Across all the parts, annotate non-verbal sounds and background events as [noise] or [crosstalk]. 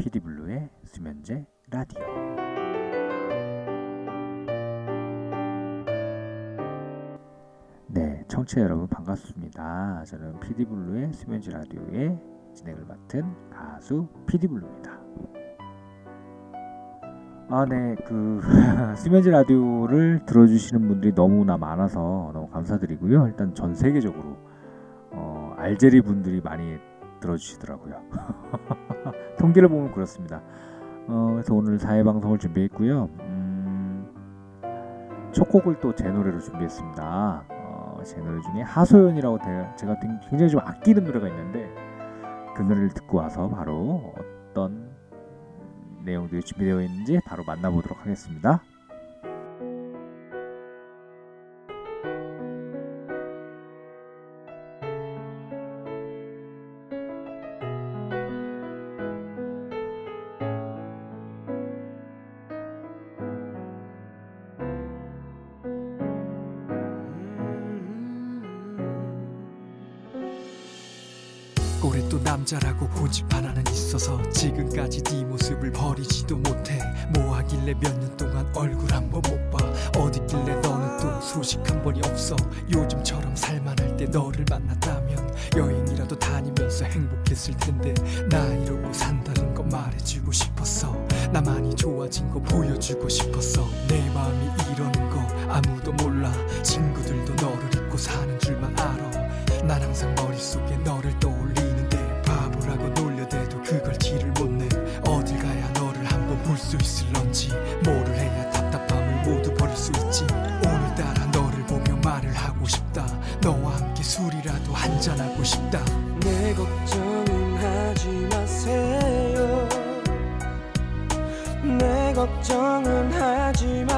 피디블루의 수면제 라디오 네, 청취자 여러분 반갑습니다. 저는 피디블루의 수면제 라디오의 진행을 맡은 가수 피디블루입니다. 아, 네, 그 [laughs] 수면제 라디오를 들어주시는 분들이 너무나 많아서 너무 감사드리고요. 일단 전 세계적으로 어, 알제리 분들이 많이 들어주시더라고요. [laughs] 통계를 보면 그렇습니다. 어, 그래서 오늘 사회 방송을 준비했고요. 음, 첫 곡을 또 제 노래로 준비했습니다. 어, 제 노래 중에 하소연이라고 제가 굉장히 좀 아끼는 노래가 있는데 그 노래를 듣고 와서 바로 어떤 내용들이 준비되어 있는지 바로 만나보도록 하겠습니다. 걱정은 하지 마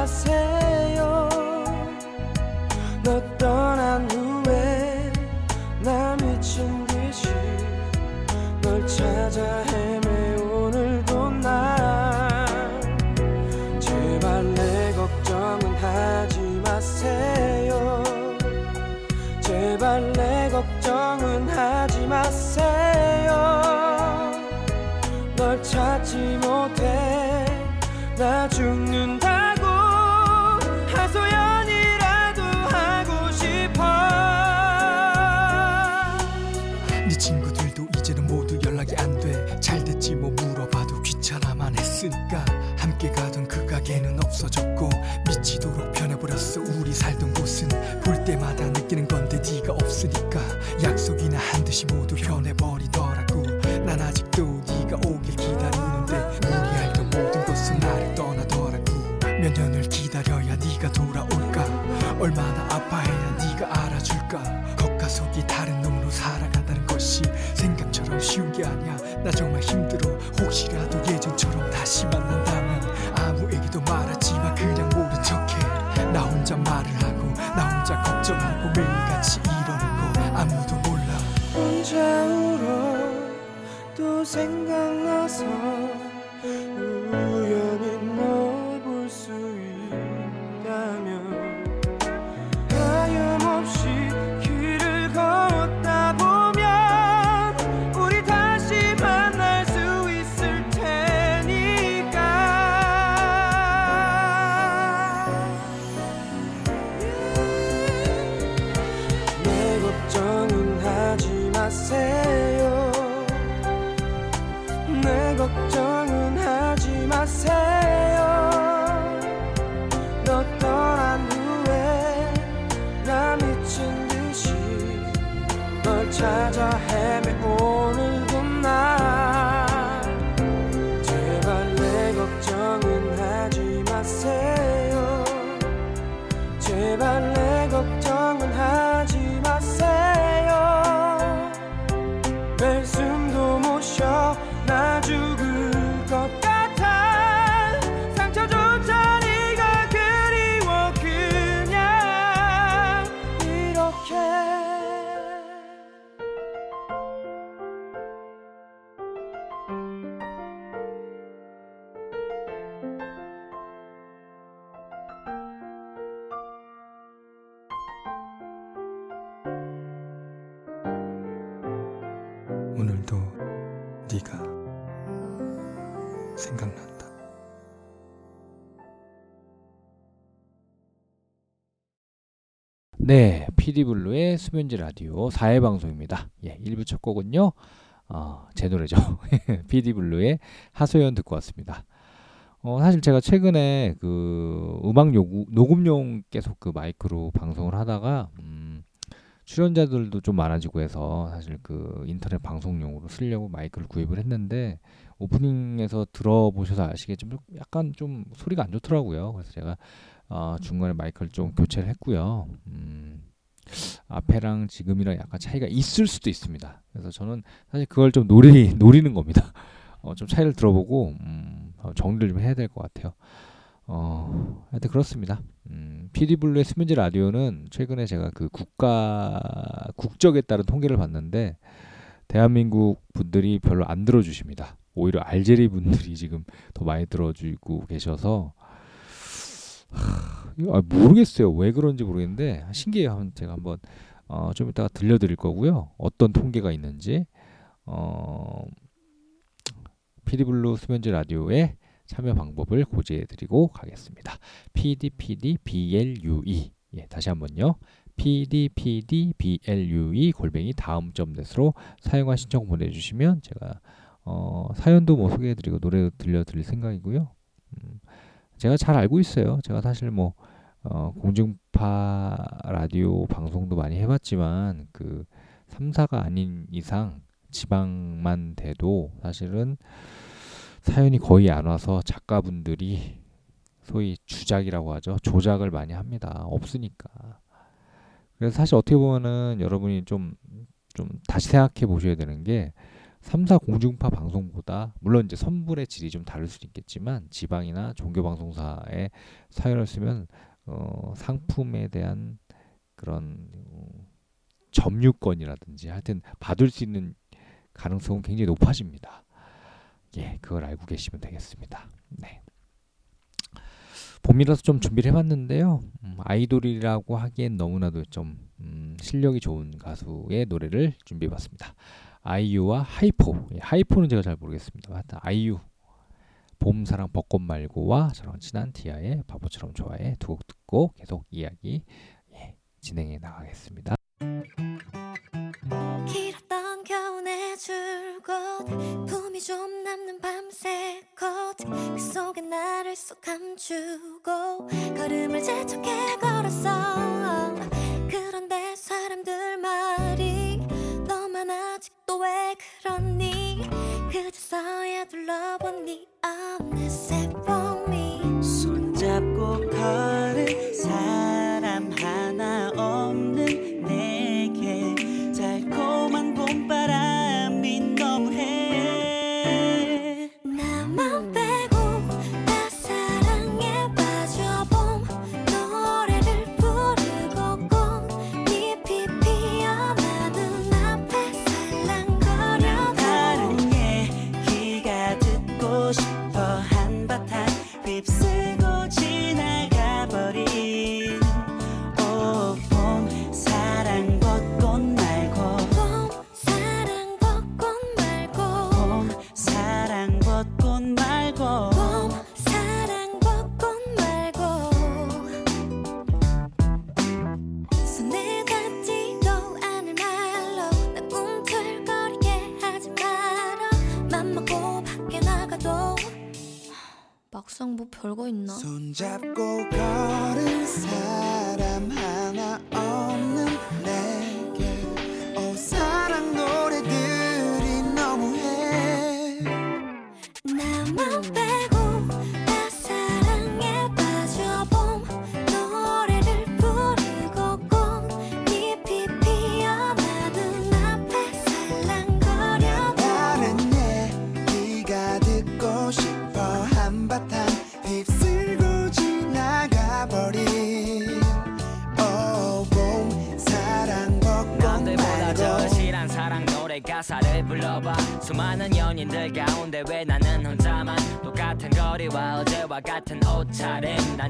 없어졌고 미치도록 변해버렸어. 우리 살던 곳은 볼 때마다 느끼는 건데 네가 없으니까 약속이나 한 듯이 모두 변해버리더라고. 난 아직도 네가 오길 기다리는데 우리 알던 모든 것은 나를 떠나더라고. 몇 년을 기다려야 네가 돌아올까? 얼마나 아파해야 네가 알아줄까? 겉과 속이 다른 놈으로 살아간다는 것이 생각처럼 쉬운 게 아니야. 나 정말 힘들어. 혹시라도 있 네, 피디블루의 수면지 라디오 4회 방송입니다. 예, 1부 첫 곡은요. 어, 제 노래죠. [laughs] 피디블루의 하소연 듣고 왔습니다. 어, 사실 제가 최근에 그 음악 요구, 녹음용 계속 그 마이크로 방송을 하다가 음, 출연자들도 좀 많아지고 해서 사실 그 인터넷 방송용으로 쓰려고 마이크를 구입을 했는데 오프닝에서 들어보셔서 아시겠지만 약간 좀 소리가 안 좋더라고요. 그래서 제가 어, 중간에 마이크를 좀 교체를 했고요. 음, 앞에랑 지금이랑 약간 차이가 있을 수도 있습니다. 그래서 저는 사실 그걸 좀 노리 노리는 겁니다. 어, 좀 차이를 들어보고 음, 어, 정리를 좀 해야 될 것 같아요. 어, 하여튼 그렇습니다. 음, 피디블루의 수면제 라디오는 최근에 제가 그 국가 국적에 따른 통계를 봤는데 대한민국 분들이 별로 안 들어주십니다. 오히려 알제리 분들이 지금 더 많이 들어주고 계셔서 하, 아, 모르겠어요. 왜 그런지 모르겠는데 신기해요. 제가 한번 어, 좀 이따가 들려드릴 거고요. 어떤 통계가 있는지 어, 피디블루 수면제 라디오의 참여 방법을 고지해드리고 가겠습니다. pdpdblue 예, 다시 한번요. pdpdblue 골뱅이 다음 점 넷으로 사용과 신청 보내주시면 제가 어, 사연도 뭐 소개해드리고 노래 들려드릴 생각이고요. 음, 제가 잘 알고 있어요. 제가 사실 뭐 어, 공중파 라디오 방송도 많이 해봤지만 그 3사가 아닌 이상 지방만 돼도 사실은 사연이 거의 안 와서 작가분들이 소위 주작이라고 하죠. 조작을 많이 합니다. 없으니까. 그래서 사실 어떻게 보면은 여러분이 좀, 좀 다시 생각해 보셔야 되는 게 3사 공중파 방송보다 물론 이제 선불의 질이 좀 다를 수 있겠지만 지방이나 종교 방송사에 사연을 쓰면 어, 상품에 대한 그런 어, 점유권이라든지 하여튼 받을 수 있는 가능성은 굉장히 높아집니다. 예, 그걸 알고 계시면 되겠습니다. 네. 봄이라서 좀 준비를 해봤는데요. 음, 아이돌이라고 하기엔 너무나도 좀 음, 실력이 좋은 가수의 노래를 준비해봤습니다. 아이유와 하이포. 예, 하이포는 제가 잘 모르겠습니다. 하여튼 아이유, 봄 사랑 벚꽃 말고와 저랑 친한 디아의 바보처럼 좋아해 두 곡 듣고 계속 이야기 예, 진행해 나가겠습니다. 길었던 겨울의 줄곧 품이 좀 남는 밤새 컷그 속에 나를 쏙 감추고 걸음을 재촉해 걸었어 그런데 사람들 말이 아직도 왜 그러니? 그저서야 둘러보니 어느새 봄이 손잡고 걸 뭐 별거 있나? 손잡고 걸은 사람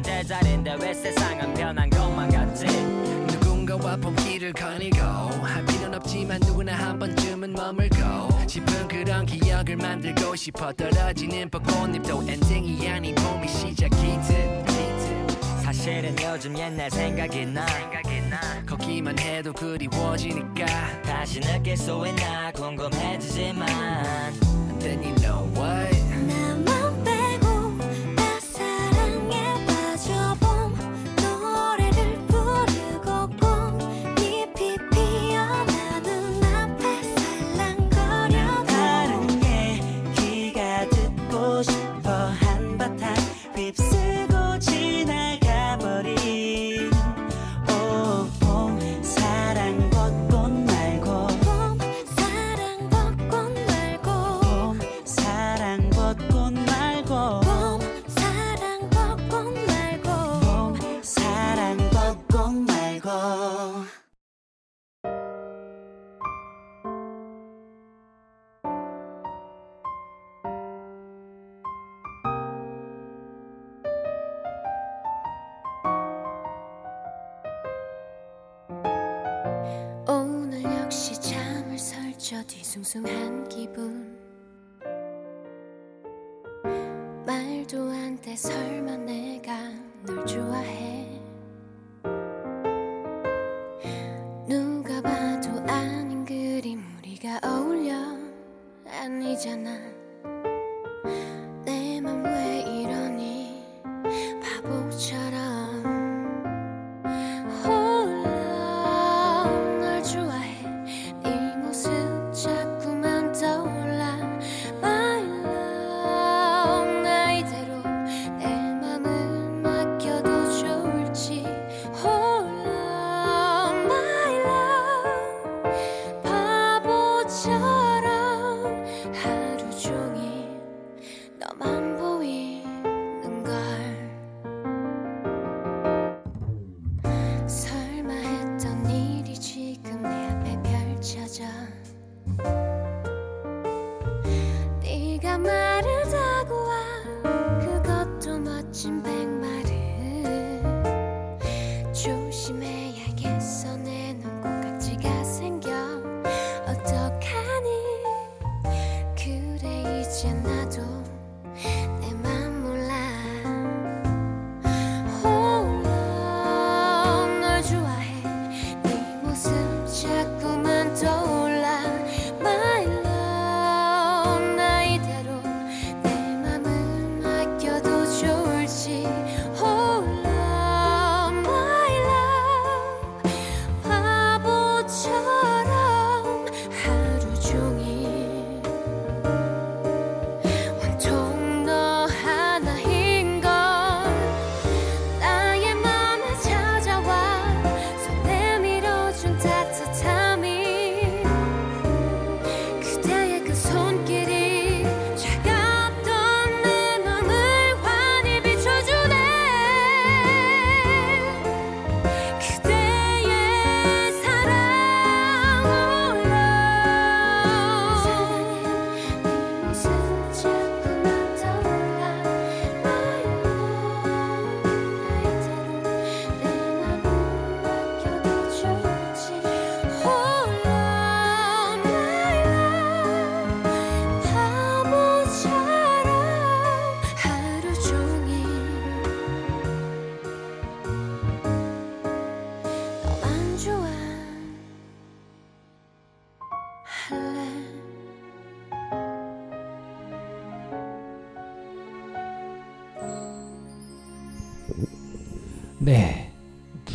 난 제자리인데 왜 세상은 변한 것만 같지? 누군가와 봄길을 거닐고 할 필요는 없지만 누구나 한 번쯤은 머물고 싶은 그런 기억 기억을 만들고 싶어 떨어지는 벚꽃잎도 엔딩이 아닌 봄이 시작이듯 사실은 요즘 옛날 생각이 나. 걷기만 해도 그리워지니까 다시 느낄 수 있나 궁금해지지만 설쳐 뒤숭숭한 기분. 말도 안 돼 설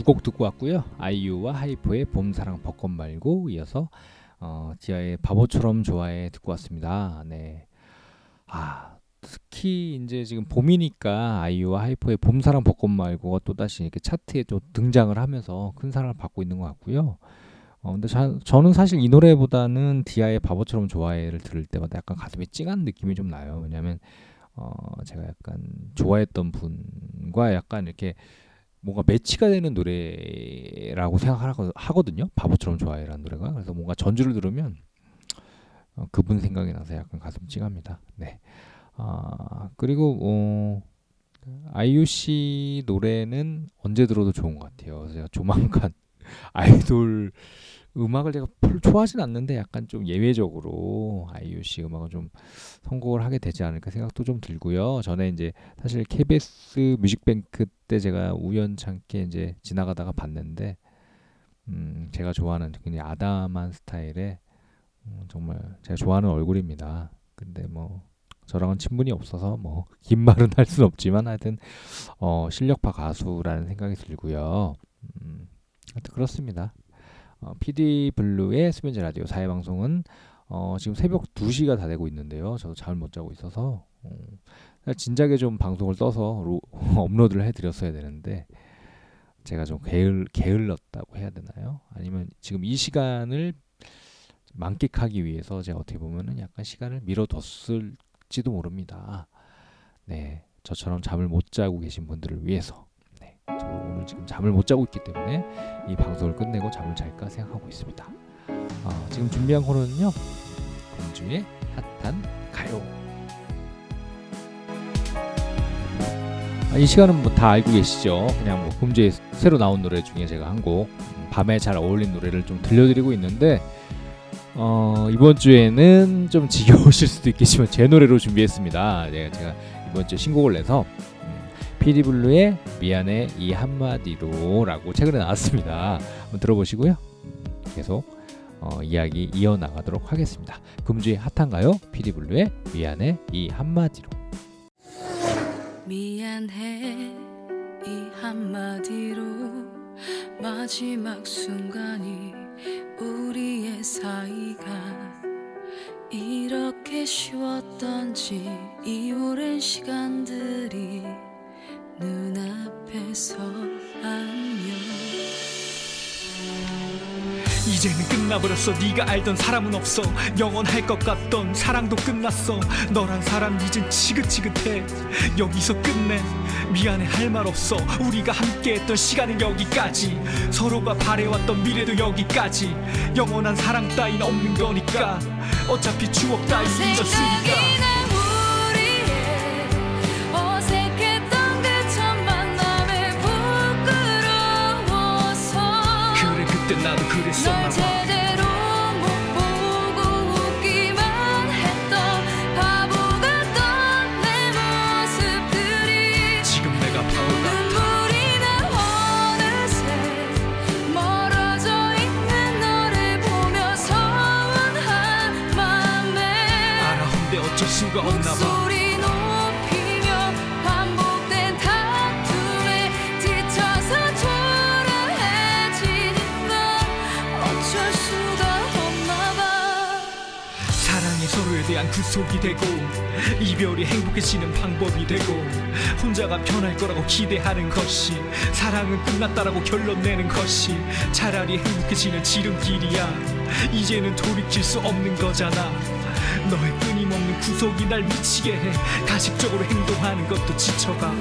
두곡 듣고 왔고요. 아이유와 하이퍼의 봄사랑 벚꽃 말고 이어서 어, 지하의 바보처럼 좋아해 듣고 왔습니다. 네. 아, 특히 이제 지금 봄이니까 아이유와 하이퍼의 봄사랑 벚꽃 말고가 또 다시 이렇게 차트에 또 등장을 하면서 큰 사랑을 받고 있는 것 같고요. 어, 근데 자, 저는 사실 이 노래보다는 디아의 바보처럼 좋아해를 들을 때마다 약간 가슴이 찡한 느낌이 좀 나요. 왜냐하면 어, 제가 약간 좋아했던 분과 약간 이렇게 뭔가 매치가 되는 노래라고 생각하거든요. 바보처럼 좋아해라는 노래가. 그래서 뭔가 전주를 들으면 어, 그분 생각이 나서 약간 가슴 찡합니다. 네. 아 그리고 어, 아이유 씨 노래는 언제 들어도 좋은 것 같아요. 그래서 조만간 [laughs] 아이돌을 음악을 제가 별로 좋아하진 않는데 약간 좀 예외적으로 아이유 씨 음악을 좀 선곡을 하게 되지 않을까 생각도 좀 들고요. 전에 이제 사실 KBS 뮤직뱅크 때 제가 우연찮게 이제 지나가다가 봤는데 음, 제가 좋아하는 굉장히 아담한 스타일의 음, 정말 제가 좋아하는 얼굴입니다. 근데 뭐 저랑은 친분이 없어서 뭐 긴 말은 할 수는 없지만 하여튼 어, 실력파 가수라는 생각이 들고요. 음, 하여튼 그렇습니다. 어, PD 블루의 수면제 라디오 사회 방송은 어, 지금 새벽 2시가 다 되고 있는데요. 저도 잠을 못 자고 있어서 어, 진작에 좀 방송을 떠서 로, [laughs] 업로드를 해드렸어야 되는데 제가 좀 게을, 게을렀다고 해야 되나요? 아니면 지금 이 시간을 만끽하기 위해서 제가 어떻게 보면은 약간 시간을 미뤄뒀을지도 모릅니다. 네, 저처럼 잠을 못 자고 계신 분들을 위해서 네, 저도 오늘 지금 잠을 못 자고 있기 때문에 이 방송을 끝내고 잠을 잘까 생각하고 있습니다. 어, 지금 준비한 코너는요, 공주의 핫한 가요. 아, 이 시간은 뭐 다 알고 계시죠? 그냥 뭐 금주에 새로 나온 노래 중에 제가 한 곡 밤에 잘 어울린 노래를 좀 들려드리고 있는데 어, 이번 주에는 좀 지겨우실 수도 있겠지만 제 노래로 준비했습니다. 네, 제가 이번 주에 신곡을 내서 음, 피디블루의 미안해 이 한마디로 라고 최근에 나왔습니다. 한번 들어보시고요. 음, 계속 어, 이야기 이어나가도록 하겠습니다. 금주의 핫한가요? 피디블루의 미안해 이 한마디로 미안해 이 한마디로 마지막 순간이 우리의 사이가 이렇게 쉬웠던지 이 오랜 시간들이 눈앞에서 안녕 이제는 끝나버렸어. 네가 알던 사람은 없어. 영원할 것 같던 사랑도 끝났어. 너란 사람 이젠 지긋지긋해. 여기서 끝내. 미안해 할 말 없어. 우리가 함께했던 시간은 여기까지. 서로가 바래왔던 미래도 여기까지. 영원한 사랑 따윈 없는 거니까. 어차피 추억 따윈 잊었으니까 그래 그때 나도 그랬 구속이 되고 이별이 행복해지는 방법이 되고 혼자가 편할 거라고 기대하는 것이 사랑은 끝났다라고 결론 내는 것이 차라리 행복해지는 지름길이야. 이제는 돌이킬 수 없는 거잖아. 너의 끊임없는 구속이 날 미치게 해. 가식적으로 행동하는 것도 지쳐가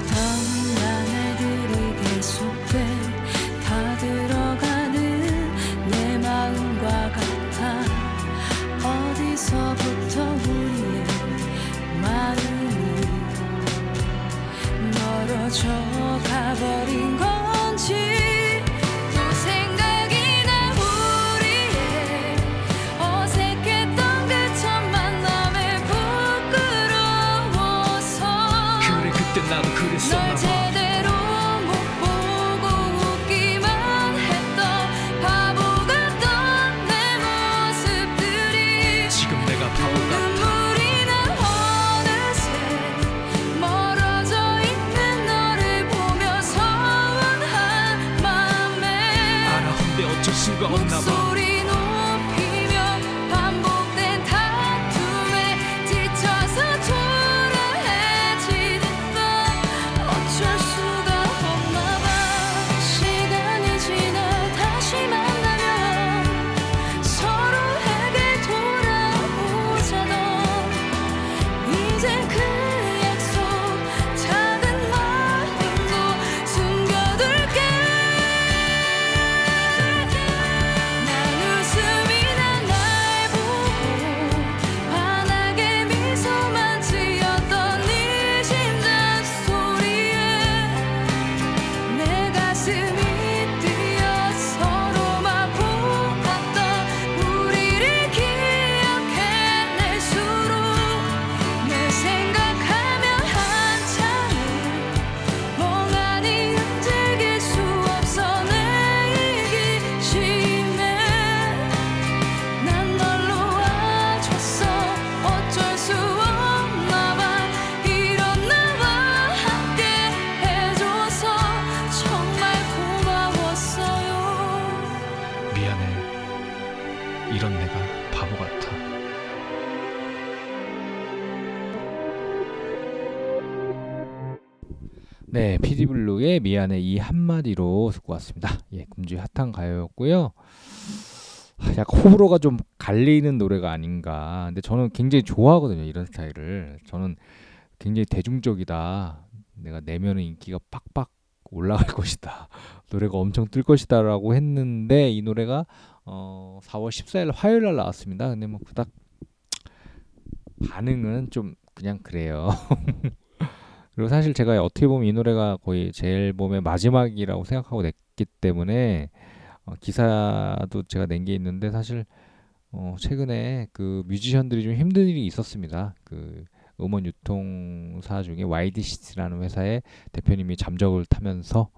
미안해 이 한마디로 듣고 왔습니다. 예, 금주의 핫한 가요였고요. 하, 약간 호불호가 좀 갈리는 노래가 아닌가. 근데 저는 굉장히 좋아하거든요, 이런 스타일을. 저는 굉장히 대중적이다. 내가 내면은 인기가 팍팍 올라갈 [laughs] 것이다. 노래가 엄청 뜰 것이다라고 했는데 이 노래가 어 4월 14일 화요일 날 나왔습니다. 근데 뭐 그닥 반응은 좀 그냥 그래요. [laughs] 그리고 사실 제가 어떻게 보면 이 노래가 거의 제 앨범의 마지막이라고 생각하고 냈기 때문에 어, 기사도 제가 낸 게 있는데 사실 어, 최근에 그 뮤지션들이 좀 힘든 일이 있었습니다. 그 음원 유통사 중에 YDC라는 회사의 대표님이 잠적을 타면서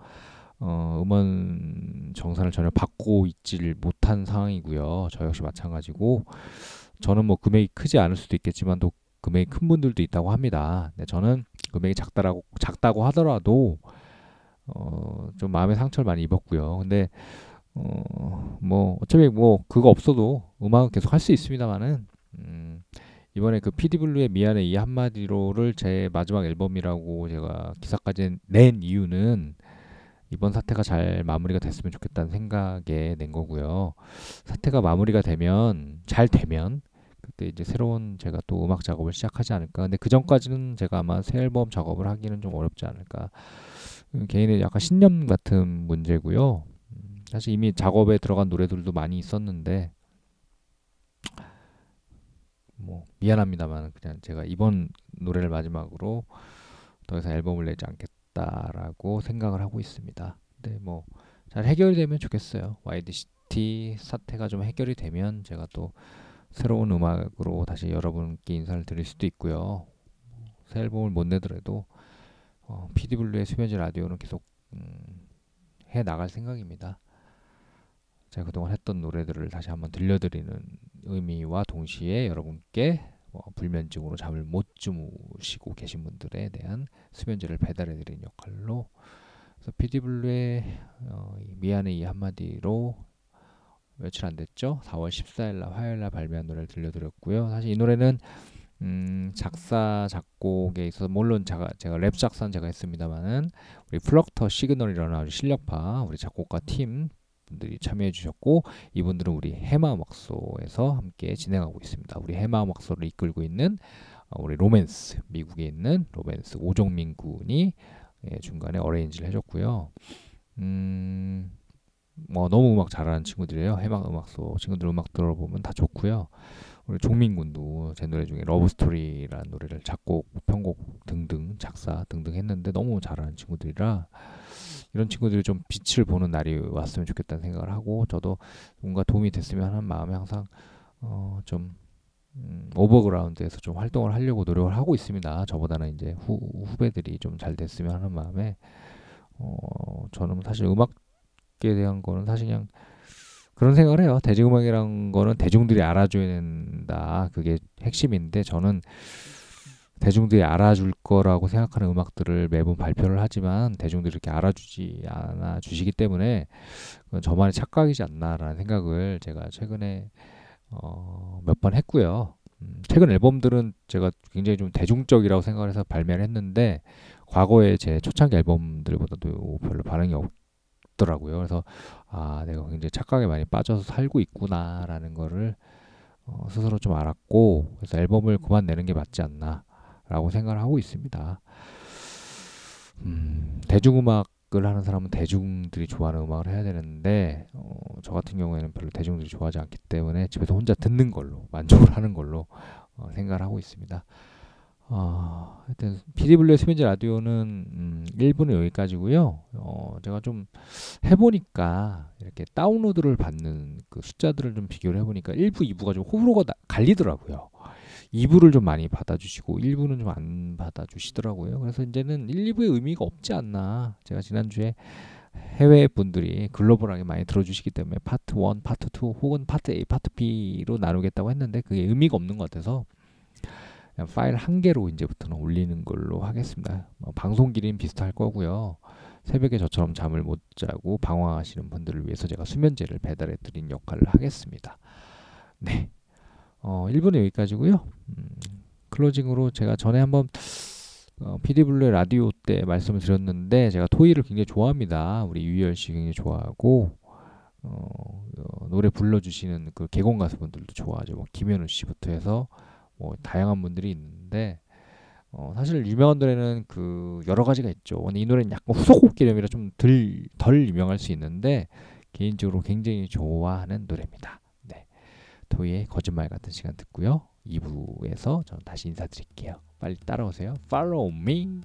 어, 음원 정산을 전혀 받고 있지를 못한 상황이고요. 저 역시 마찬가지고 저는 뭐 금액이 크지 않을 수도 있겠지만 또 금액이 큰 분들도 있다고 합니다. 네, 저는 금액이 작다라고 작다고 하더라도 어, 좀 마음의 상처를 많이 입었고요. 근데 어, 뭐 어차피 뭐 그거 없어도 음악은 계속 할 수 있습니다만은 음, 이번에 그 피디블루의 미안해 이 한마디로를 제 마지막 앨범이라고 제가 기사까지 낸 이유는 이번 사태가 잘 마무리가 됐으면 좋겠다는 생각에 낸 거고요. 사태가 마무리가 되면 잘 되면 그때 이제 새로운 제가 또 음악 작업을 시작하지 않을까. 근데 그 전까지는 제가 아마 새 앨범 작업을 하기는 좀 어렵지 않을까. 음, 개인의 약간 신념 같은 문제고요. 음, 사실 이미 작업에 들어간 노래들도 많이 있었는데 뭐 미안합니다만 그냥 제가 이번 노래를 마지막으로 더 이상 앨범을 내지 않겠다라고 생각을 하고 있습니다. 근데 뭐 잘 해결이 되면 좋겠어요. YDCT 사태가 좀 해결이 되면 제가 또 새로운 음악으로 다시 여러분께 인사를 드릴 수도 있고요. 새 앨범을 못 내더라도 어, 피디블루의 수면제 라디오는 계속 음, 해 나갈 생각입니다. 제가 그동안 했던 노래들을 다시 한번 들려드리는 의미와 동시에 여러분께 뭐 불면증으로 잠을 못 주무시고 계신 분들에 대한 수면제를 배달해드리는 역할로 그래서 피디블루의 어, 미안해 이 한마디로 며칠 안 됐죠? 4월 14일 날 화요일 날 발매한 노래를 들려드렸고요. 사실 이 노래는 음, 작사 작곡에 있어서 물론 제가 제가 랩 작사는 제가 했습니다만은 우리 플럭터 시그널이라는 아주 실력파 우리 작곡가 팀 분들이 참여해 주셨고 이분들은 우리 해마 음악소에서 함께 진행하고 있습니다. 우리 해마 음악소를 이끌고 있는 어, 우리 로맨스 미국에 있는 로맨스 오종민 군이 예, 중간에 arrange를 해줬고요. 음, 뭐 너무 음악 잘하는 친구들이에요. 해마 음악소 친구들 음악 들어보면 다 좋고요. 우리 종민 군도 제 노래 중에 Love Story라는 노래를 작곡, 편곡 등등 작사 등등 했는데 너무 잘하는 친구들이라 이런 친구들이 좀 빛을 보는 날이 왔으면 좋겠다는 생각을 하고 저도 뭔가 도움이 됐으면 하는 마음에 항상 어, 좀 음, 오버그라운드에서 좀 활동을 하려고 노력을 하고 있습니다. 저보다는 이제 후, 후배들이 좀 잘 됐으면 하는 마음에 어, 저는 사실 음악에 대한 거는 사실 그냥 그런 생각을 해요. 대중음악이란 거는 대중들이 알아줘야 된다. 그게 핵심인데 저는 대중들이 알아줄 거라고 생각하는 음악들을 매번 발표를 하지만 대중들이 이렇게 알아주지 않아 주시기 때문에 그건 저만의 착각이지 않나라는 생각을 제가 최근에 어, 몇 번 했고요. 음, 최근 앨범들은 제가 굉장히 좀 대중적이라고 생각을 해서 발매를 했는데 과거에 제 초창기 앨범들보다도 별로 반응이 없 더라고요. 그래서 아 내가 굉장히 착각에 많이 빠져서 살고 있구나라는 거를 어, 스스로 좀 알았고 그래서 앨범을 그만 내는 게 맞지 않나라고 생각을 하고 있습니다. 음, 대중음악을 하는 사람은 대중들이 좋아하는 음악을 해야 되는데 어, 저 같은 경우에는 별로 대중들이 좋아하지 않기 때문에 집에서 혼자 듣는 걸로 만족을 하는 걸로 어, 생각을 하고 있습니다. 어, 하여튼 피디블루의 수면제 라디오는 음, 1부는 여기까지고요. 어, 제가 좀 해보니까 이렇게 다운로드를 받는 그 숫자들을 좀 비교를 해보니까 1부, 2부가 좀 호불호가 나, 갈리더라고요. 2부를 좀 많이 받아주시고 1부는 좀 안 받아주시더라고요. 그래서 이제는 1, 2부의 의미가 없지 않나. 제가 지난주에 해외 분들이 글로벌하게 많이 들어주시기 때문에 파트 1, 파트 2 혹은 파트 A, 파트 B로 나누겠다고 했는데 그게 의미가 없는 것 같아서 파일 한 개로 이제부터는 올리는 걸로 하겠습니다. 뭐 방송 길이는 비슷할 거고요. 새벽에 저처럼 잠을 못 자고 방황하시는 분들을 위해서 제가 수면제를 배달해 드린 역할을 하겠습니다. 네. 어, 1부는 여기까지고요. 음, 클로징으로 제가 전에 한번 어, 피디블루의 라디오 때 말씀을 드렸는데 제가 토이를 굉장히 좋아합니다. 우리 유희열 씨 굉장히 좋아하고 어, 어, 노래 불러주시는 그 개공 가수분들도 좋아하죠. 뭐 김현우 씨부터 해서 뭐 다양한 분들이 있는데 어, 사실 유명한 노래는 그 여러 가지가 있죠. 근데 이 노래는 약간 후속곡 개념이라 좀 덜 덜 유명할 수 있는데 개인적으로 굉장히 좋아하는 노래입니다. 네, 토이의 거짓말 같은 시간 듣고요. 2부에서 저는 다시 인사드릴게요. 빨리 따라오세요. Follow me.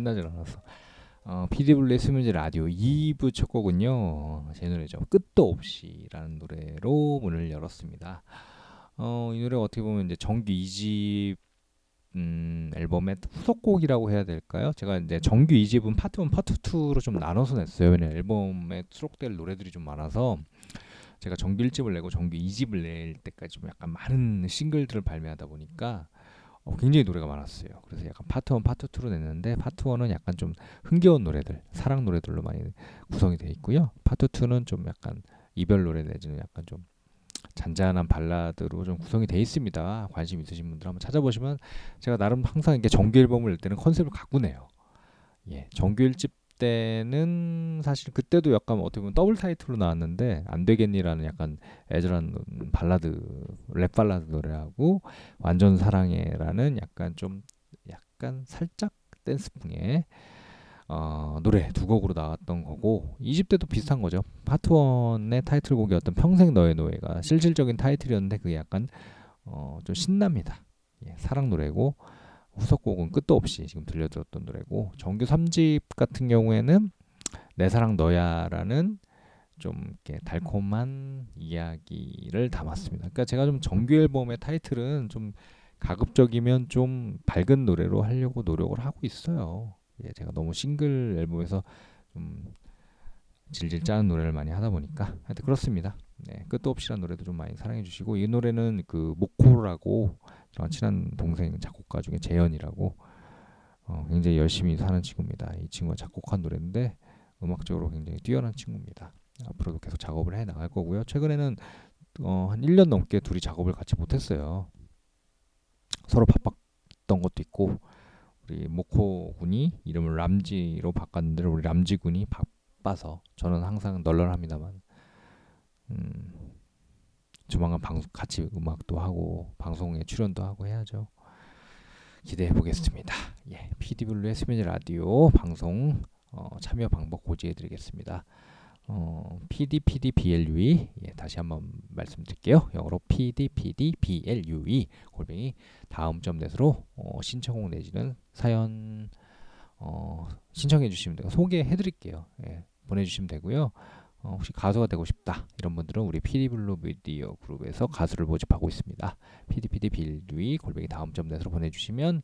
끝나질 않았어. 어, 피디블루의 수면제 라디오 2부 첫 곡은요. 제 노래죠. 끝도 없이라는 노래로 문을 열었습니다. 어, 이 노래 어떻게 보면 이제 정규 2집 음, 앨범의 후속곡이라고 해야 될까요? 제가 이제 정규 2집은 파트 1, 파트 2로 좀 나눠서 냈어요. 왜냐 앨범에 수록될 노래들이 좀 많아서 제가 정규 1집을 내고 정규 2집을 낼 때까지 좀 약간 많은 싱글들을 발매하다 보니까 어, 굉장히 노래가 많았어요. 그래서 약간 파트 1, 파트 2로 냈는데 파트 1은 약간 좀 흥겨운 노래들, 사랑 노래들로 많이 구성이 되어 있고요. 파트 2는 좀 약간 이별 노래 내지는 약간 좀 잔잔한 발라드로 좀 구성이 되어 있습니다. 관심 있으신 분들 한번 찾아보시면 제가 나름 항상 이게 정규 앨범을 낼 때는 컨셉을 갖고 내요. 예, 정규 1집 때는 사실 그때도 약간 어떻게 보면 더블 타이틀로 나왔는데 안 되겠니라는 약간 애절한 발라드 랩 발라드 노래하고 완전 사랑해라는 약간 좀 약간 살짝 댄스풍의 어, 노래 두 곡으로 나왔던 거고 2집 때도 비슷한 거죠. 파트 1의 타이틀곡이었던 평생 너의 노예가 실질적인 타이틀이었는데 그게 약간 어, 좀 신납니다. 예, 사랑 노래고 후속곡은 끝도 없이 지금 들려드렸던 노래고 정규 3집 같은 경우에는 내 사랑 너야라는 좀 이렇게 달콤한 이야기를 담았습니다. 그러니까 제가 좀 정규 앨범의 타이틀은 좀 가급적이면 좀 밝은 노래로 하려고 노력을 하고 있어요. 예, 제가 너무 싱글 앨범에서 좀 질질 짜는 노래를 많이 하다 보니까 하여튼 그렇습니다. 네, 끝도 없이라는 노래도 좀 많이 사랑해 주시고 이 노래는 그 모코라고 저랑 친한 동생 작곡가 중에 재현이라고 어, 굉장히 열심히 사는 친구입니다. 이 친구가 작곡한 노래인데 음악적으로 굉장히 뛰어난 친구입니다. 앞으로도 계속 작업을 해 나갈 거고요. 최근에는 어, 한 1년 넘게 둘이 작업을 같이 못했어요. 서로 바빴던 것도 있고 우리 모코 군이 이름을 람지로 바꿨는데 우리 람지 군이 바빠서 저는 항상 널널합니다만 음, 조만간 방송 같이 음악도 하고 방송에 출연도 하고 해야죠. 기대해 보겠습니다. 예, PD블루의 수면제 라디오 방송 어, 참여 방법 고지해 드리겠습니다. 어, PDPDBLUE 예, 다시 한번 말씀드릴게요. 영어로 PDPDBLUE 골뱅이 다음 점 넷으로 어, 신청곡 내지는 사연 어, 신청해 주시면 되고 소개해 드릴게요. 예, 보내주시면 되고요. 어, 혹시 가수가 되고 싶다 이런 분들은 우리 피디블루 미디어 그룹에서 가수를 모집하고 있습니다. PDPDBLUE 골뱅이 다음 점 넷으로 보내주시면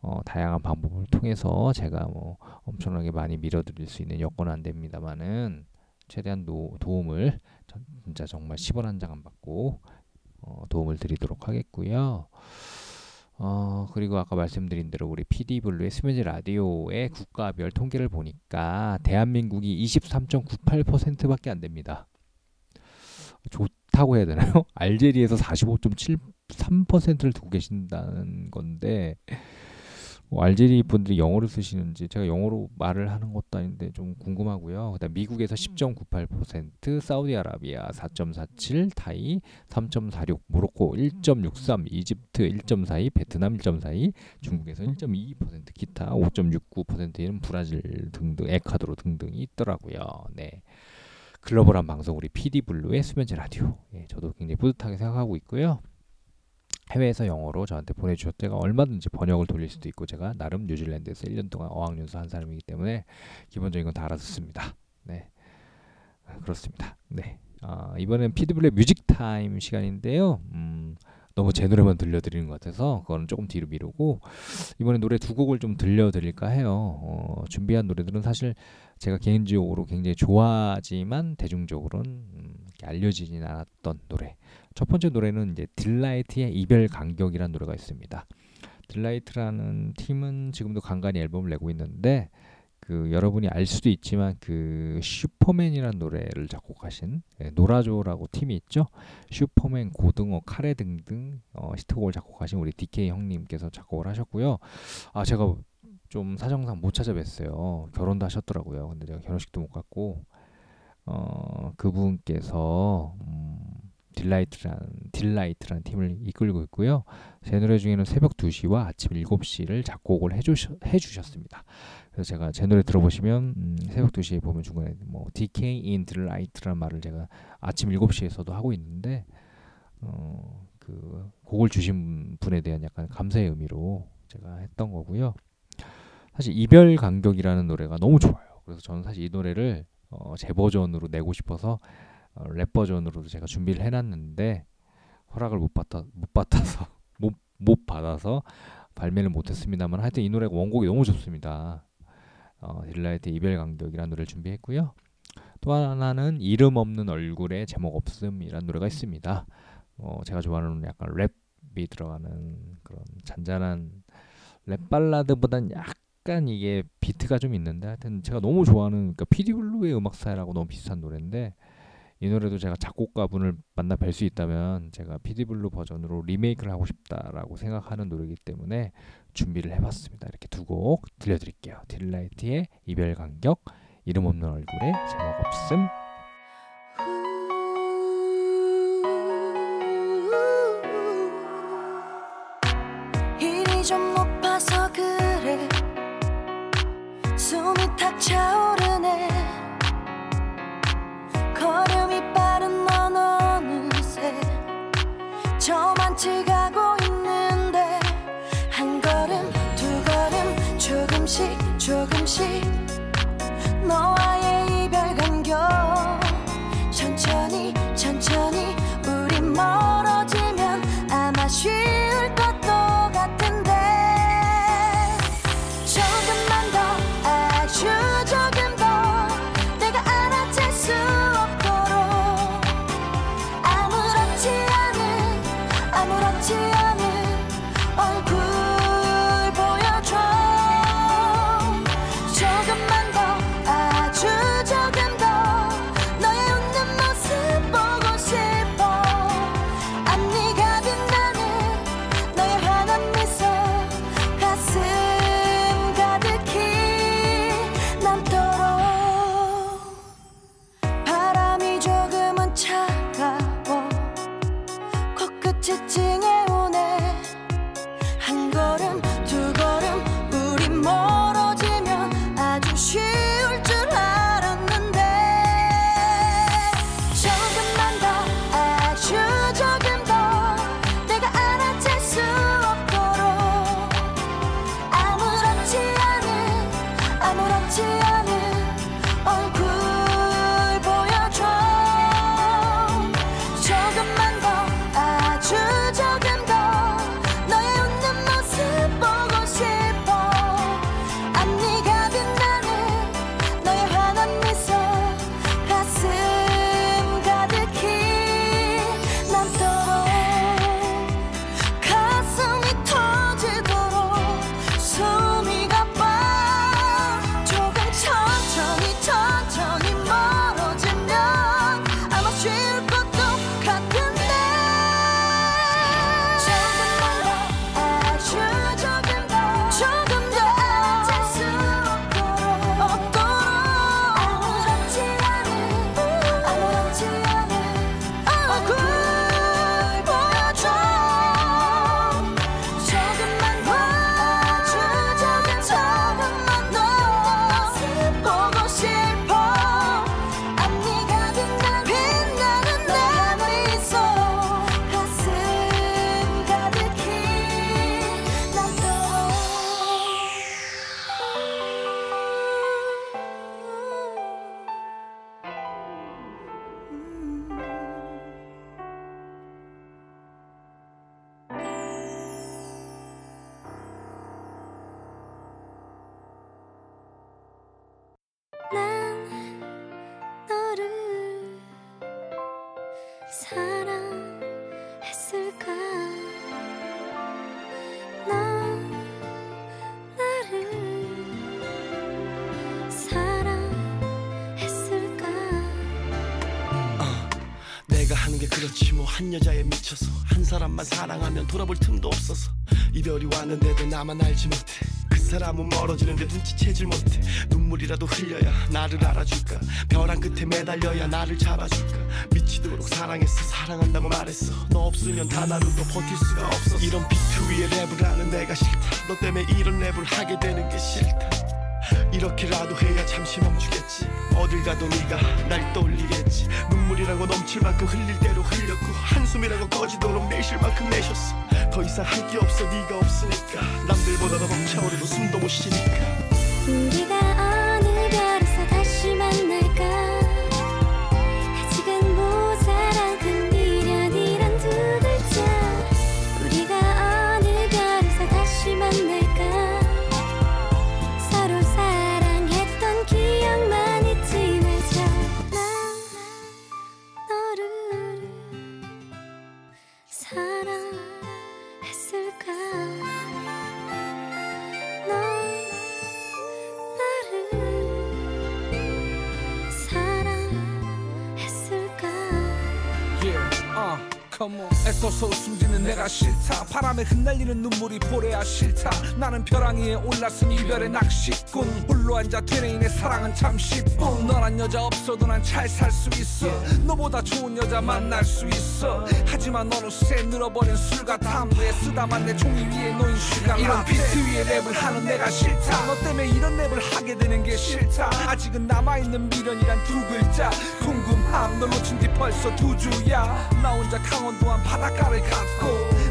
어, 다양한 방법을 통해서 제가 뭐 엄청나게 많이 밀어드릴 수 있는 여건은 안 됩니다만은 최대한 노, 도움을 전, 진짜 정말 10원 한 장 안 받고 어, 도움을 드리도록 하겠고요. 어, 그리고 아까 말씀드린 대로 우리 PD블루의 수면제 라디오의 국가별 통계를 보니까 대한민국이 23.98%밖에 안 됩니다. 좋다고 해야 되나요? [laughs] 알제리에서 45.73%를 두고 계신다는 건데 뭐 알제리 분들이 영어를 쓰시는지 제가 영어로 말을 하는 것도 아닌데 좀 궁금하고요. 그다음 미국에서 10.98%, 사우디아라비아 4.47, 타이 3.46, 모로코 1.63, 이집트 1.42, 베트남 1.42, 중국에서 1.22%, 기타 5.69%는 브라질 등등, 에콰도르 등등이 있더라고요. 네. 글로벌한 방송 우리 PD블루의 수면제 라디오. 예, 저도 굉장히 뿌듯하게 생각하고 있고요. 해외에서 영어로 저한테 보내주셨 제가 얼마든지 번역을 돌릴 수도 있고 제가 나름 뉴질랜드에서 1년 동안 어학연수 한 사람이기 때문에 기본적인 건 다 알아듣습니다. 네 그렇습니다. 네 아, 이번엔 피디블루의 뮤직 타임 시간인데요. 음, 너무 제 노래만 들려드리는 것 같아서 그거는 조금 뒤로 미루고 이번에 노래 두 곡을 좀 들려드릴까 해요. 어, 준비한 노래들은 사실 제가 개인적으로 굉장히 좋아하지만 대중적으로는 음, 알려지진 않았던 노래. 첫 번째 노래는 이제 딜라이트의 이별 간격이라는 노래가 있습니다. 딜라이트라는 팀은 지금도 간간히 앨범을 내고 있는데 그 여러분이 알 수도 있지만 그 슈퍼맨이라는 노래를 작곡하신 예, 노라조라고 팀이 있죠. 슈퍼맨, 고등어, 카레 등등 어, 히트곡을 작곡하신 우리 DK 형님께서 작곡을 하셨고요. 아 제가 좀 사정상 못 찾아뵀어요. 결혼도 하셨더라고요. 근데 제가 결혼식도 못 갔고 어 그분께서 음, 딜라이트라는 딜라이트라는 팀을 이끌고 있고요. 제 노래 중에는 새벽 2시와 아침 7시를 작곡을 해주셨, 해주셨습니다. 그래서 제가 제 노래 들어보시면 음, 새벽 2시에 보면 중간에 뭐 DK in Delight라는 말을 제가 아침 7시에서도 하고 있는데 어, 그 곡을 주신 분에 대한 약간 감사의 의미로 제가 했던 거고요. 사실 이별 간격이라는 노래가 너무 좋아요. 그래서 저는 사실 이 노래를 어, 제 버전으로 내고 싶어서 어, 랩 버전으로도 제가 준비를 해놨는데 허락을 못 받아 못 받아서 [laughs] 못, 못 받아서 발매를 못했습니다만 하여튼 이 노래가 원곡이 너무 좋습니다. 어, 딜라이트의 이별 간격이라는 노래를 준비했고요. 또 하나는 이름 없는 얼굴에 제목 없음이라는 노래가 있습니다. 어, 제가 좋아하는 약간 랩이 들어가는 그런 잔잔한 랩 발라드보단 약간 이게 비트가 좀 있는데 하여튼 제가 너무 좋아하는 그러니까 피디블루의 음악 스타일하고 너무 비슷한 노래인데 이 노래도 제가 작곡가 분을 만나 뵐 수 있다면 제가 피디블루 버전으로 리메이크를 하고 싶다라고 생각하는 노래이기 때문에 준비를 해봤습니다. 이렇게 두 곡 들려드릴게요. 딜라이트의 이별 간격, 이름 없는 얼굴에 제목 없음. 그렇지 뭐 한 여자에 미쳐서 한 사람만 사랑하면 돌아볼 틈도 없어서 이별이 왔는데도 나만 알지 못해. 그 사람은 멀어지는데 눈치채질 못해. 눈물이라도 흘려야 나를 알아줄까? 벼랑 끝에 매달려야 나를 잡아줄까? 미치도록 사랑했어 사랑한다고 말했어. 너 없으면 단 하루도 버틸 수가 없어. 이런 비트 위에 랩을 하는 내가 싫다. 너 때문에 이런 랩을 하게 되는 게 싫다 이렇게라도 해야 잠시 멈추겠지. 어딜 가도 네가 날 떠올리겠지. 사랑은 넘칠 만큼 흘릴 대로 흘렸고 한숨이라고 꺼지도록 내쉴 만큼 내셨어. 더 이상 할 게 없어. 네가 없으니까. 남들보다 더 벅차오르고 숨도 못 쉬니까. 우리가 바람에 흩날리는 눈물이 보래야 싫다. 나는 벼랑 위에 올랐으니 이별의 낚시꾼. 홀로 앉아 되뇌인 내 사랑은 참 쉽고. 너란 여자 없어도 난 잘 살 수 있어. 너보다 좋은 여자 만날 수 있어. 하지만 어느새 늘어버린 술과 담배 쓰다만 내 종이 위에 놓인 시간. 이런 비트 위에 랩을 하는 내가 싫다. 너 때문에 이런 랩을 하게 되는 게 싫다. 아직은 남아있는 미련이란 두 글자. 널 놓친 뒤 벌써 두 주야. 나 혼자 강원도 한 바닷가를 갔고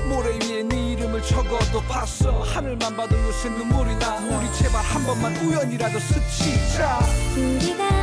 모래 위에 네 이름을 적어도 봤어. 하늘만 봐도 요새 눈물이 나. 우리 제발 한 번만 우연이라도 스치자. 우리가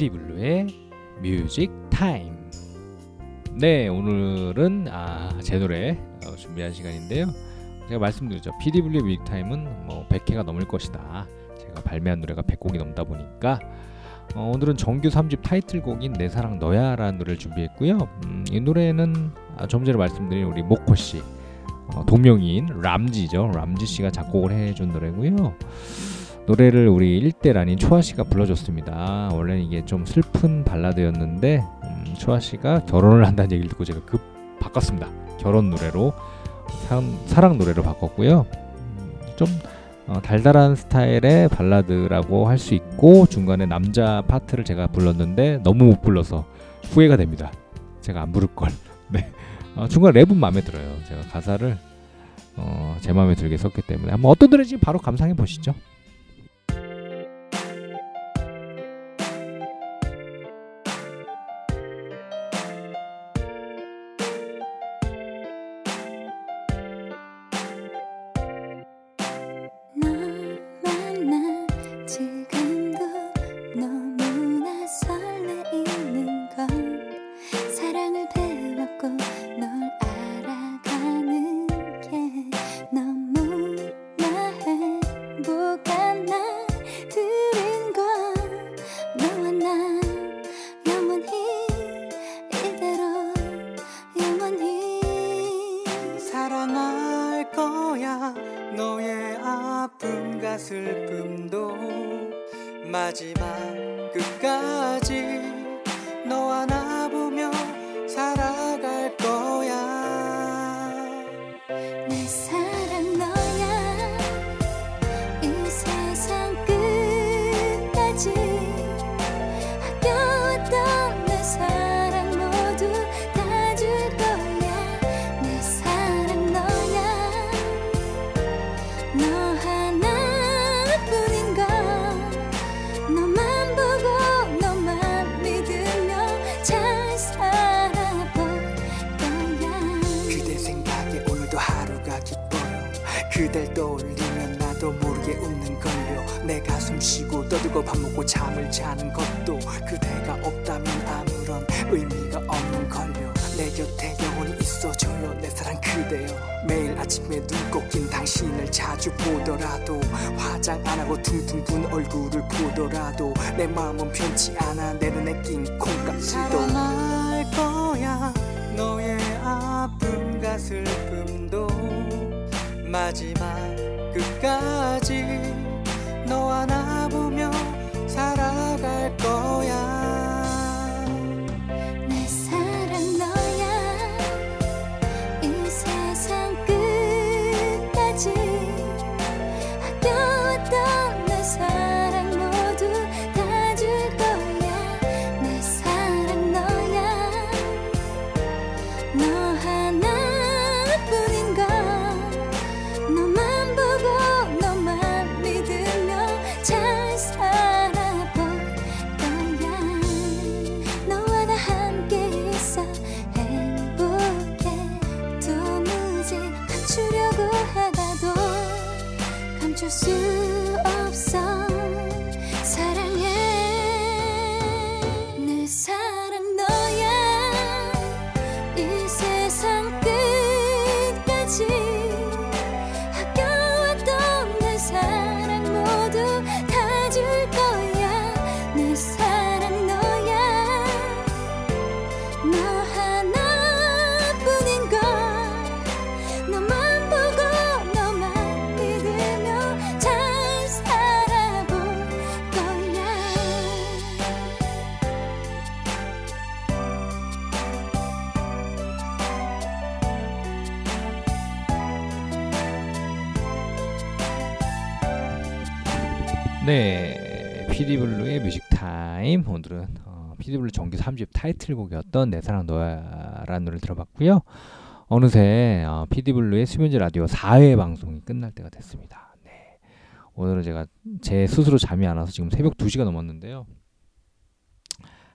PD 블루의 뮤직 타임. 네, 오늘은 아, 제 노래 어, 준비한 시간인데요. 제가 말씀드렸죠. PD 블루의 뮤직 타임은 뭐 100회가 넘을 것이다. 제가 발매한 노래가 100곡이 넘다 보니까 어, 오늘은 정규 3집 타이틀곡인 내 사랑 너야라는 노래를 준비했고요. 음, 이 노래는 아, 좀 전에 말씀드린 우리 모코 씨 어, 동명이인 람지죠. 람지 씨가 작곡을 해준 노래고요. 노래를 우리 1대란인 초아 씨가 불러줬습니다. 원래는 이게 좀 슬픈 발라드였는데 음, 초아 씨가 결혼을 한다는 얘기를 듣고 제가 급 바꿨습니다. 결혼 노래로 사랑, 사랑 노래로 바꿨고요. 음, 좀 어, 달달한 스타일의 발라드라고 할 수 있고 중간에 남자 파트를 제가 불렀는데 너무 못 불러서 후회가 됩니다. 제가 안 부를 걸. [laughs] 네. 어, 중간 랩은 마음에 들어요. 제가 가사를 어, 제 마음에 들게 썼기 때문에 한번 어떤 노래인지 바로 감상해 보시죠. 그댈 떠올리면 나도 모르게 웃는걸요. 내 가슴 쉬고 떠들고 밥 먹고 잠을 자는 것도 그대가 없다면 아무런 의미가 없는걸요. 내 곁에 영원히 있어줘요. 내 사랑 그대여. 매일 아침에 눈 꺾인 당신을 자주 보더라도 화장 안 하고 퉁퉁 분 얼굴을 보더라도 내 마음은 변치 않아. 내 눈에 낀 콩깍지도. 사랑할 거야. 너의 아픔과 슬픔도 마지막 끝까지 너와 나 보며 오늘은 어, 피디블루 정규 3집 타이틀곡이었던 내 사랑 너야라는 노래를 들어봤고요. 어느새 어, 피디블루의 수면제 라디오 4회 방송이 끝날 때가 됐습니다. 네. 오늘은 제가 제 스스로 잠이 안 와서 지금 새벽 2시가 넘었는데요.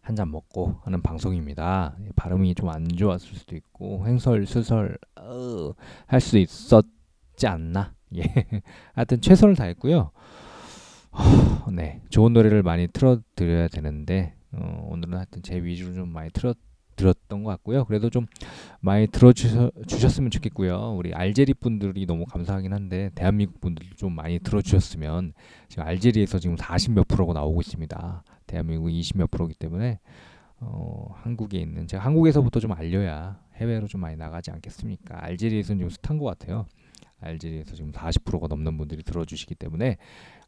한 잔 먹고 하는 방송입니다. 예, 발음이 좀 안 좋았을 수도 있고 횡설수설 어, 할 수도 있었지 않나? 예. [laughs] 하여튼 최선을 다했고요. 어, 네, 좋은 노래를 많이 틀어드려야 되는데 어, 오늘은 하여튼 제 위주로 좀 많이 틀어 들었던 것 같고요. 그래도 좀 많이 들어주셨으면 좋겠고요. 우리 알제리 분들이 너무 감사하긴 한데 대한민국 분들도 좀 많이 들어주셨으면 지금 알제리에서 지금 40몇 프로가 나오고 있습니다. 대한민국 20몇 프로기 때문에 어, 한국에 있는 제가 한국에서부터 좀 알려야 해외로 좀 많이 나가지 않겠습니까? 알제리에서는 좀 숱한 것 같아요. 알제리에서 지금 40%가 넘는 분들이 들어주시기 때문에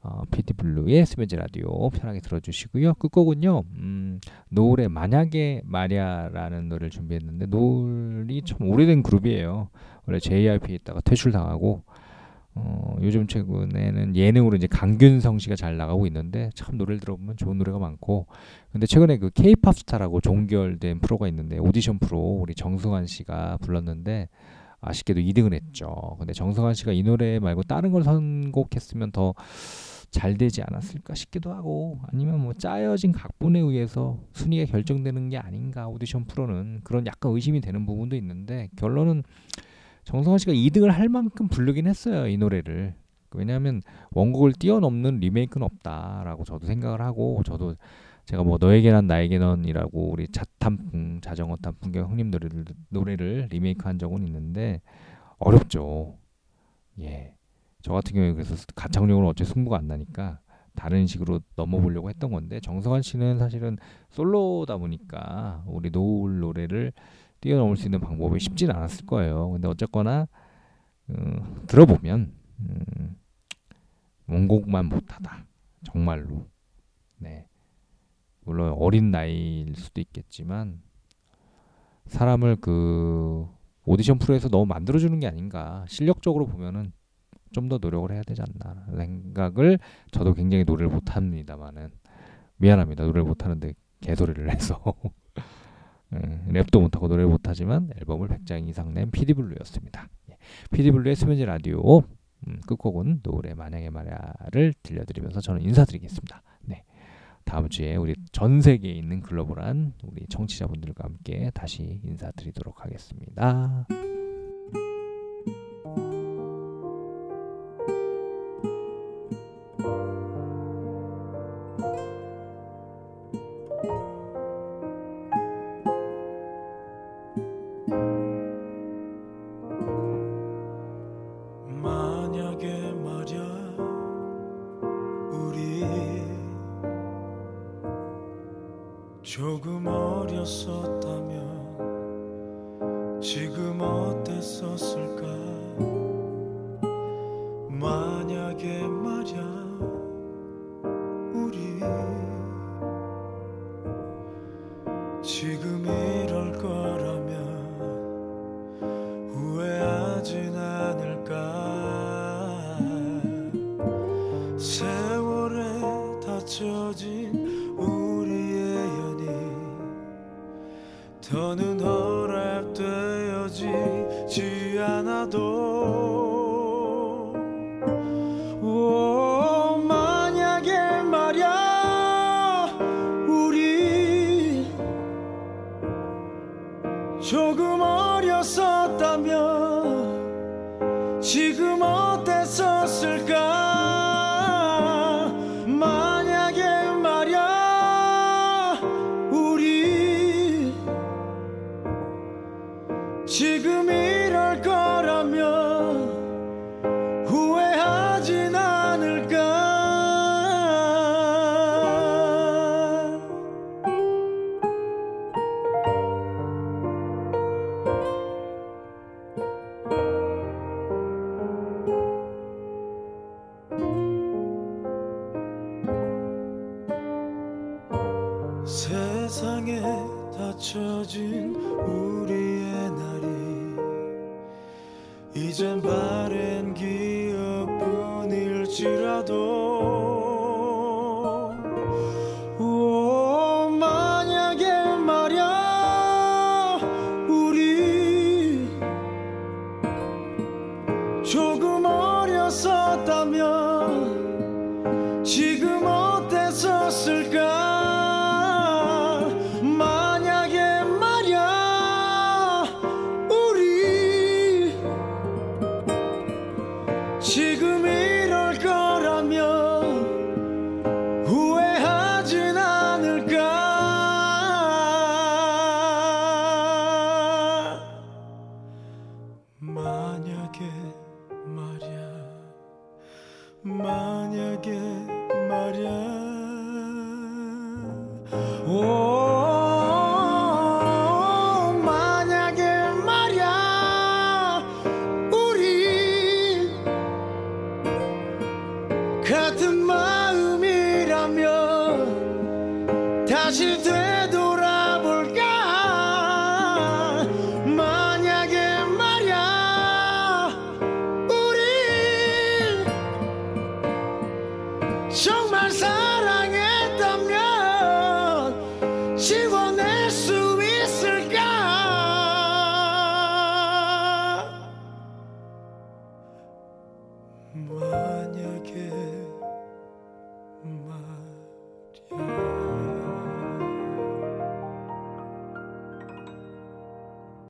어, 피디블루의 스벤제 라디오 편하게 들어주시고요. 끝곡은요. 음, 노을의 만약에 말야라는 노래를 준비했는데 노을이 참 오래된 그룹이에요. 원래 JYP에 있다가 퇴출당하고 어, 요즘 최근에는 예능으로 이제 강균성 씨가 잘 나가고 있는데 참 노래를 들어보면 좋은 노래가 많고 근데 최근에 그 K-팝 스타라고 종결된 프로가 있는데 오디션 프로 우리 정승환 씨가 불렀는데 아쉽게도 2등을 했죠. 근데 정승환 씨가 이 노래 말고 다른 걸 선곡했으면 더 잘 되지 않았을까 싶기도 하고 아니면 뭐 짜여진 각본에 의해서 순위가 결정되는 게 아닌가 오디션 프로는 그런 약간 의심이 되는 부분도 있는데 결론은 정성환 씨가 2등을 할 만큼 부르긴 했어요 이 노래를 왜냐하면 원곡을 뛰어넘는 리메이크는 없다라고 저도 생각을 하고 저도 제가 뭐 너에게 난 나에게 넌이라고 우리 자탄풍 자전거 탄 풍경 형님 노래를 노래를 리메이크한 적은 있는데 어렵죠. 예. 저 같은 경우에 그래서 가창력으로 어째 승부가 안 나니까 다른 식으로 넘어보려고 했던 건데 정성환 씨는 사실은 솔로다 보니까 우리 노을 노래를 뛰어넘을 수 있는 방법이 쉽지는 않았을 거예요. 근데 어쨌거나 음, 들어보면 음, 원곡만 못하다 정말로 네 물론 어린 나이일 수도 있겠지만 사람을 그 오디션 프로에서 너무 만들어주는 게 아닌가. 실력적으로 보면은 좀 더 노력을 해야 되지 않나 생각을 저도 굉장히 노래를 못합니다만은 미안합니다. 노래를 못하는데 개소리를 해서. [laughs] 예, 랩도 못하고 노래를 못하지만 앨범을 100장 이상 낸 피디블루였습니다. 예, 피디블루의 수면제 라디오. 음, 끝곡은 노래 만약에 말야를 들려드리면서 저는 인사드리겠습니다. 네. 다음 주에 우리 전 세계에 있는 글로벌한 우리 청취자분들과 함께 다시 인사드리도록 하겠습니다. 조금 세상에 닫혀진 우리의 날이 이젠 바랜 기억뿐일지라도